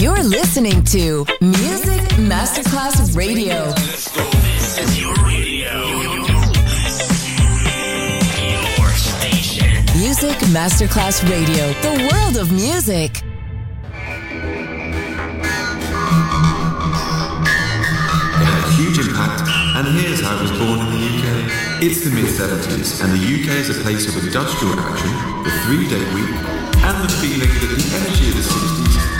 You're listening to Music Masterclass Radio. This is your radio. Your station. Music Masterclass Radio, the world of music. It had a huge impact, and here's how it was born in the UK. It's the mid 70s, and the UK is a place of industrial action, the three day week, and the feeling that the energy of the 60s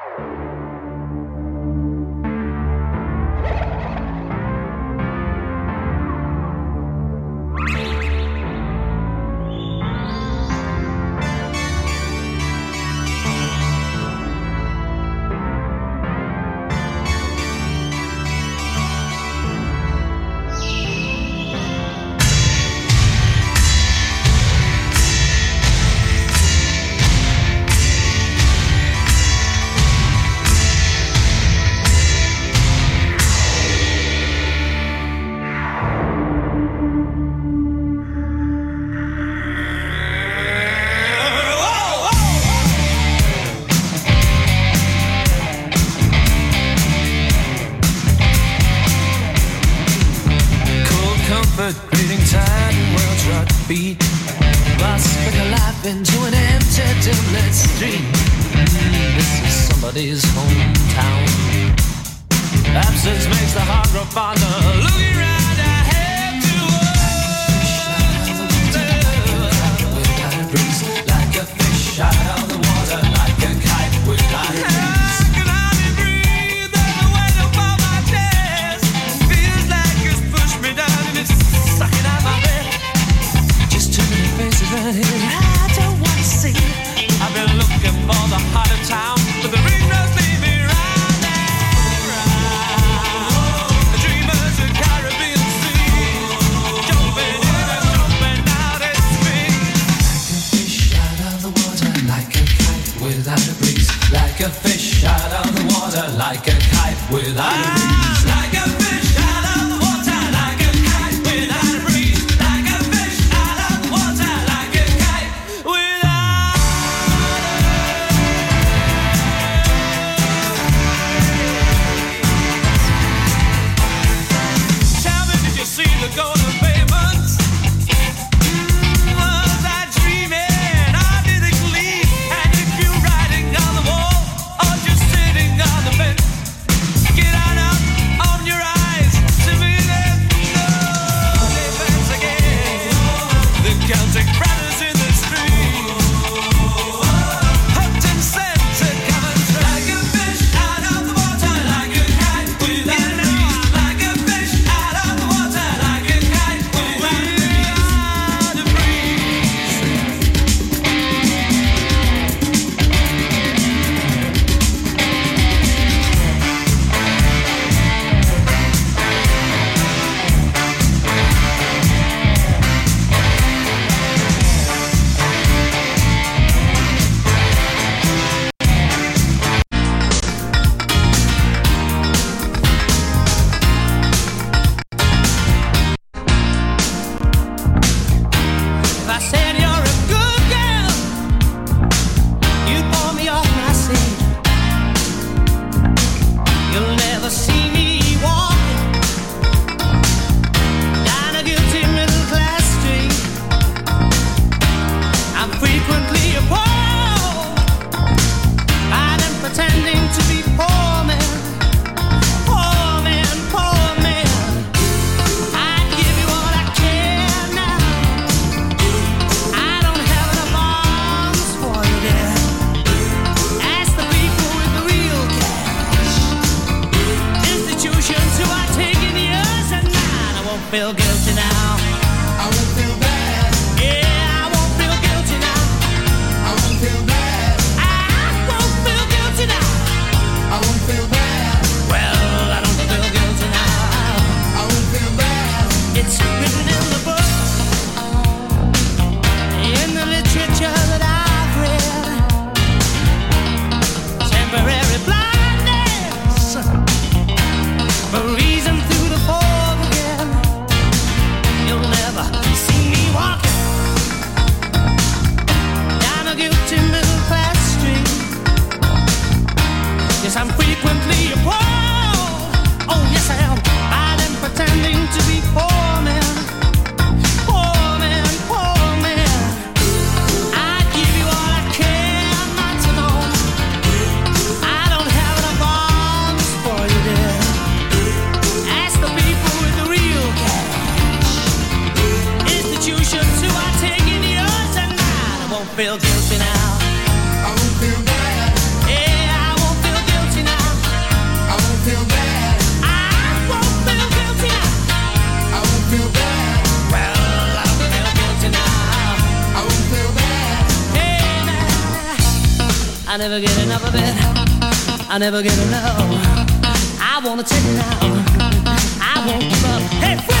his home. feel guilty now. I won't feel bad. Yeah, I won't feel guilty now. I won't feel bad. I won't feel guilty now. I won't feel bad. Well, I don't feel guilty now. I won't feel bad. Hey. I never get enough of it. I never get enough. I wanna take it now. I won't give up. Hey, friend.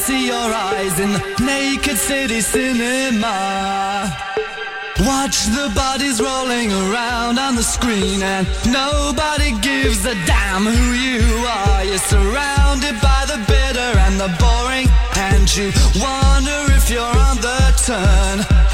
See your eyes in the naked city cinema. Watch the bodies rolling around on the screen, and nobody gives a damn who you are. You're surrounded by the bitter and the boring, and you wonder if you're on the turn.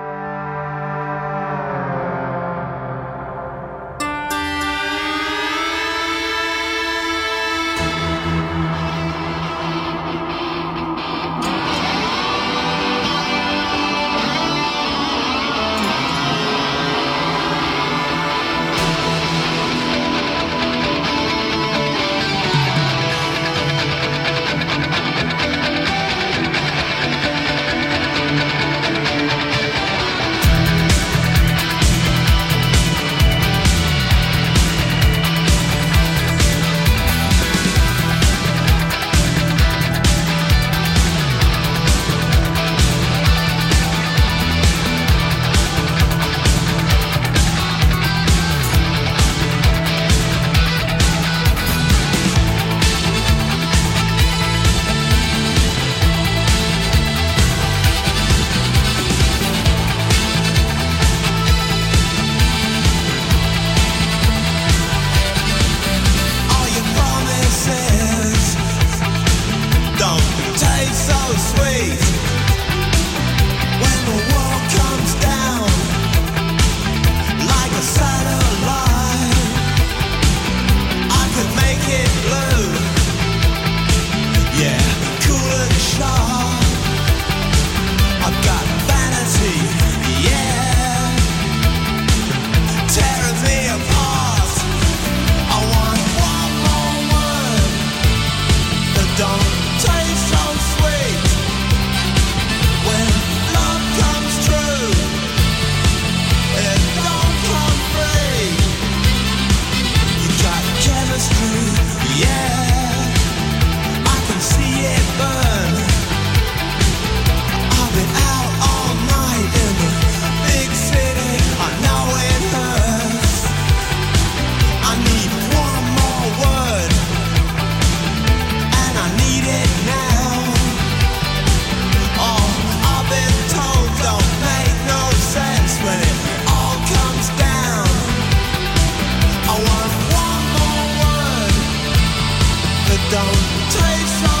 don't Take some.